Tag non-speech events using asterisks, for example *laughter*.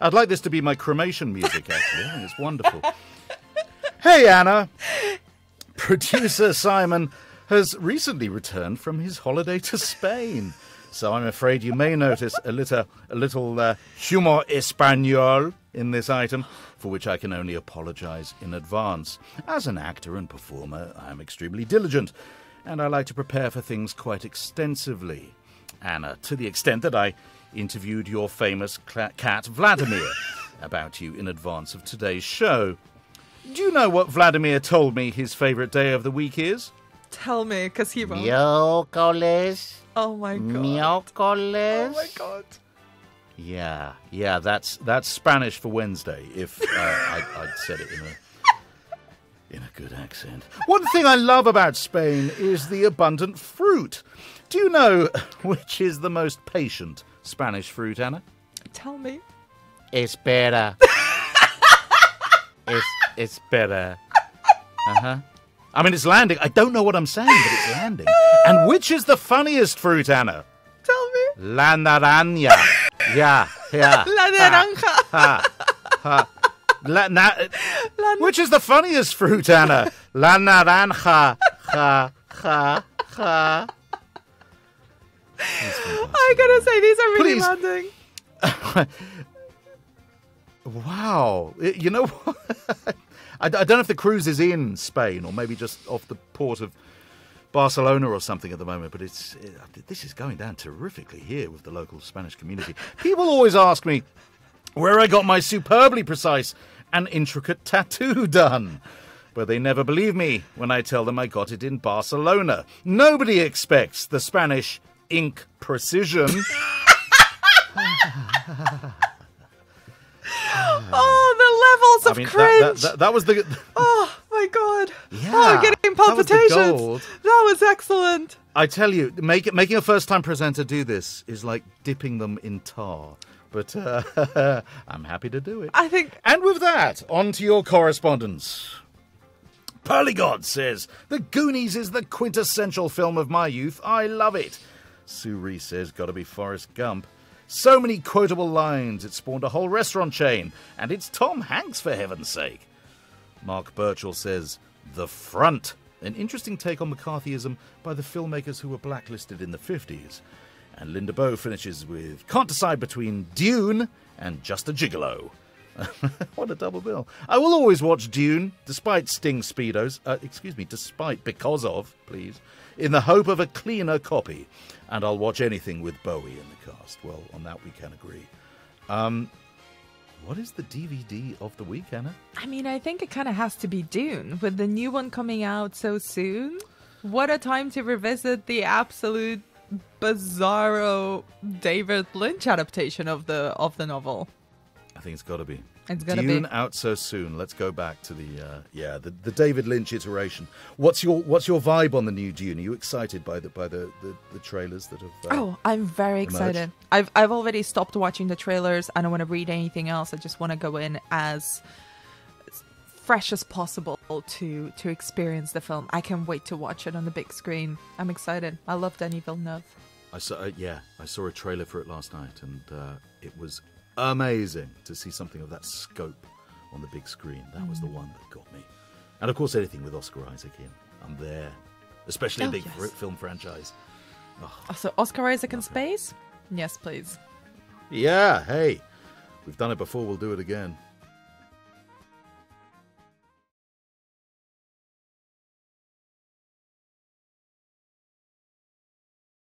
I'd like this to be my cremation music, actually. It's wonderful. *laughs* Hey, Anna. Producer Simon has recently returned from his holiday to Spain. So I'm afraid you may notice a little, a little uh, humor español in this item, for which I can only apologize in advance. As an actor and performer, I am extremely diligent, and I like to prepare for things quite extensively. Anna, to the extent that I interviewed your famous cat Vladimir *laughs* about you in advance of today's show. Do you know what Vladimir told me his favorite day of the week is? Tell me, because he wrote. Miércoles. Oh my god. Miércoles. Oh my god. Yeah, yeah, that's that's Spanish for Wednesday. If uh, I'd, I'd said it in a in a good accent. One thing I love about Spain is the abundant fruit. Do you know *laughs* which is the most patient Spanish fruit, Anna? Tell me. Espera. *laughs* Es, espera. Uh huh. I mean, it's landing. I don't know what I'm saying, but it's landing. And which is the funniest fruit, Anna? Tell me. La naranja. Yeah, yeah. *laughs* La naranja. Ha, ha. La, na, La which is the funniest fruit, Anna? *laughs* La naranja. Ha, ha, ha. I gotta say, these are really Please. landing. *laughs* Wow. You know what? *laughs* I, I don't know if the cruise is in Spain or maybe just off the port of Barcelona or something at the moment, but it's it, this is going down terrifically here with the local Spanish community. People always ask me where I got my superbly precise and intricate tattoo done. But they never believe me when I tell them I got it in Barcelona. Nobody expects the Spanish ink precision. *laughs* Oh, the levels I of mean, that, cringe. that, that, that was the. *laughs* Oh my god. Yeah, oh, I'm getting that was palpitations. That was excellent. I tell you, make making a first-time presenter do this is like dipping them in tar. But uh, *laughs* I'm happy to do it. I think And with that, on to your correspondence. Pearlygod says, The Goonies is the quintessential film of my youth. I love it. Sue Reese says, Gotta be Forrest Gump. So many quotable lines, it spawned a whole restaurant chain. And it's Tom Hanks, for heaven's sake. Mark Birchall says, The Front. An interesting take on McCarthyism by the filmmakers who were blacklisted in the 50s. And Linda Bow finishes with, Can't decide between Dune and Just a Gigolo. *laughs* what a double bill. I will always watch Dune, despite Sting Speedos, uh, excuse me, despite, because of, please, in the hope of a cleaner copy. And I'll watch anything with Bowie in the cast. Well, on that we can agree. Um, what is the DVD of the week, Anna? I mean, I think it kind of has to be Dune with the new one coming out so soon. What a time to revisit the absolute bizarro David Lynch adaptation of the of the novel. I think it's got to be. It's gotta Dune be. out so soon. Let's go back to the uh, yeah the, the David Lynch iteration. What's your what's your vibe on the new Dune? Are you excited by the by the, the, the trailers that have? Uh, Oh, I'm very emerged? excited. I've I've already stopped watching the trailers. I don't want to read anything else. I just want to go in as fresh as possible to to experience the film. I can't wait to watch it on the big screen. I'm excited. I love Denis Villeneuve. I saw uh, yeah I saw a trailer for it last night and uh, it was amazing to see something of that scope on the big screen. That was the Mm. one that got me. And of course, anything with Oscar Isaac in, I'm there. Especially a Oh, big yes. film franchise. Oh, so Oscar Isaac in space? Yes, please. Yeah, hey, we've done it before. We'll do it again.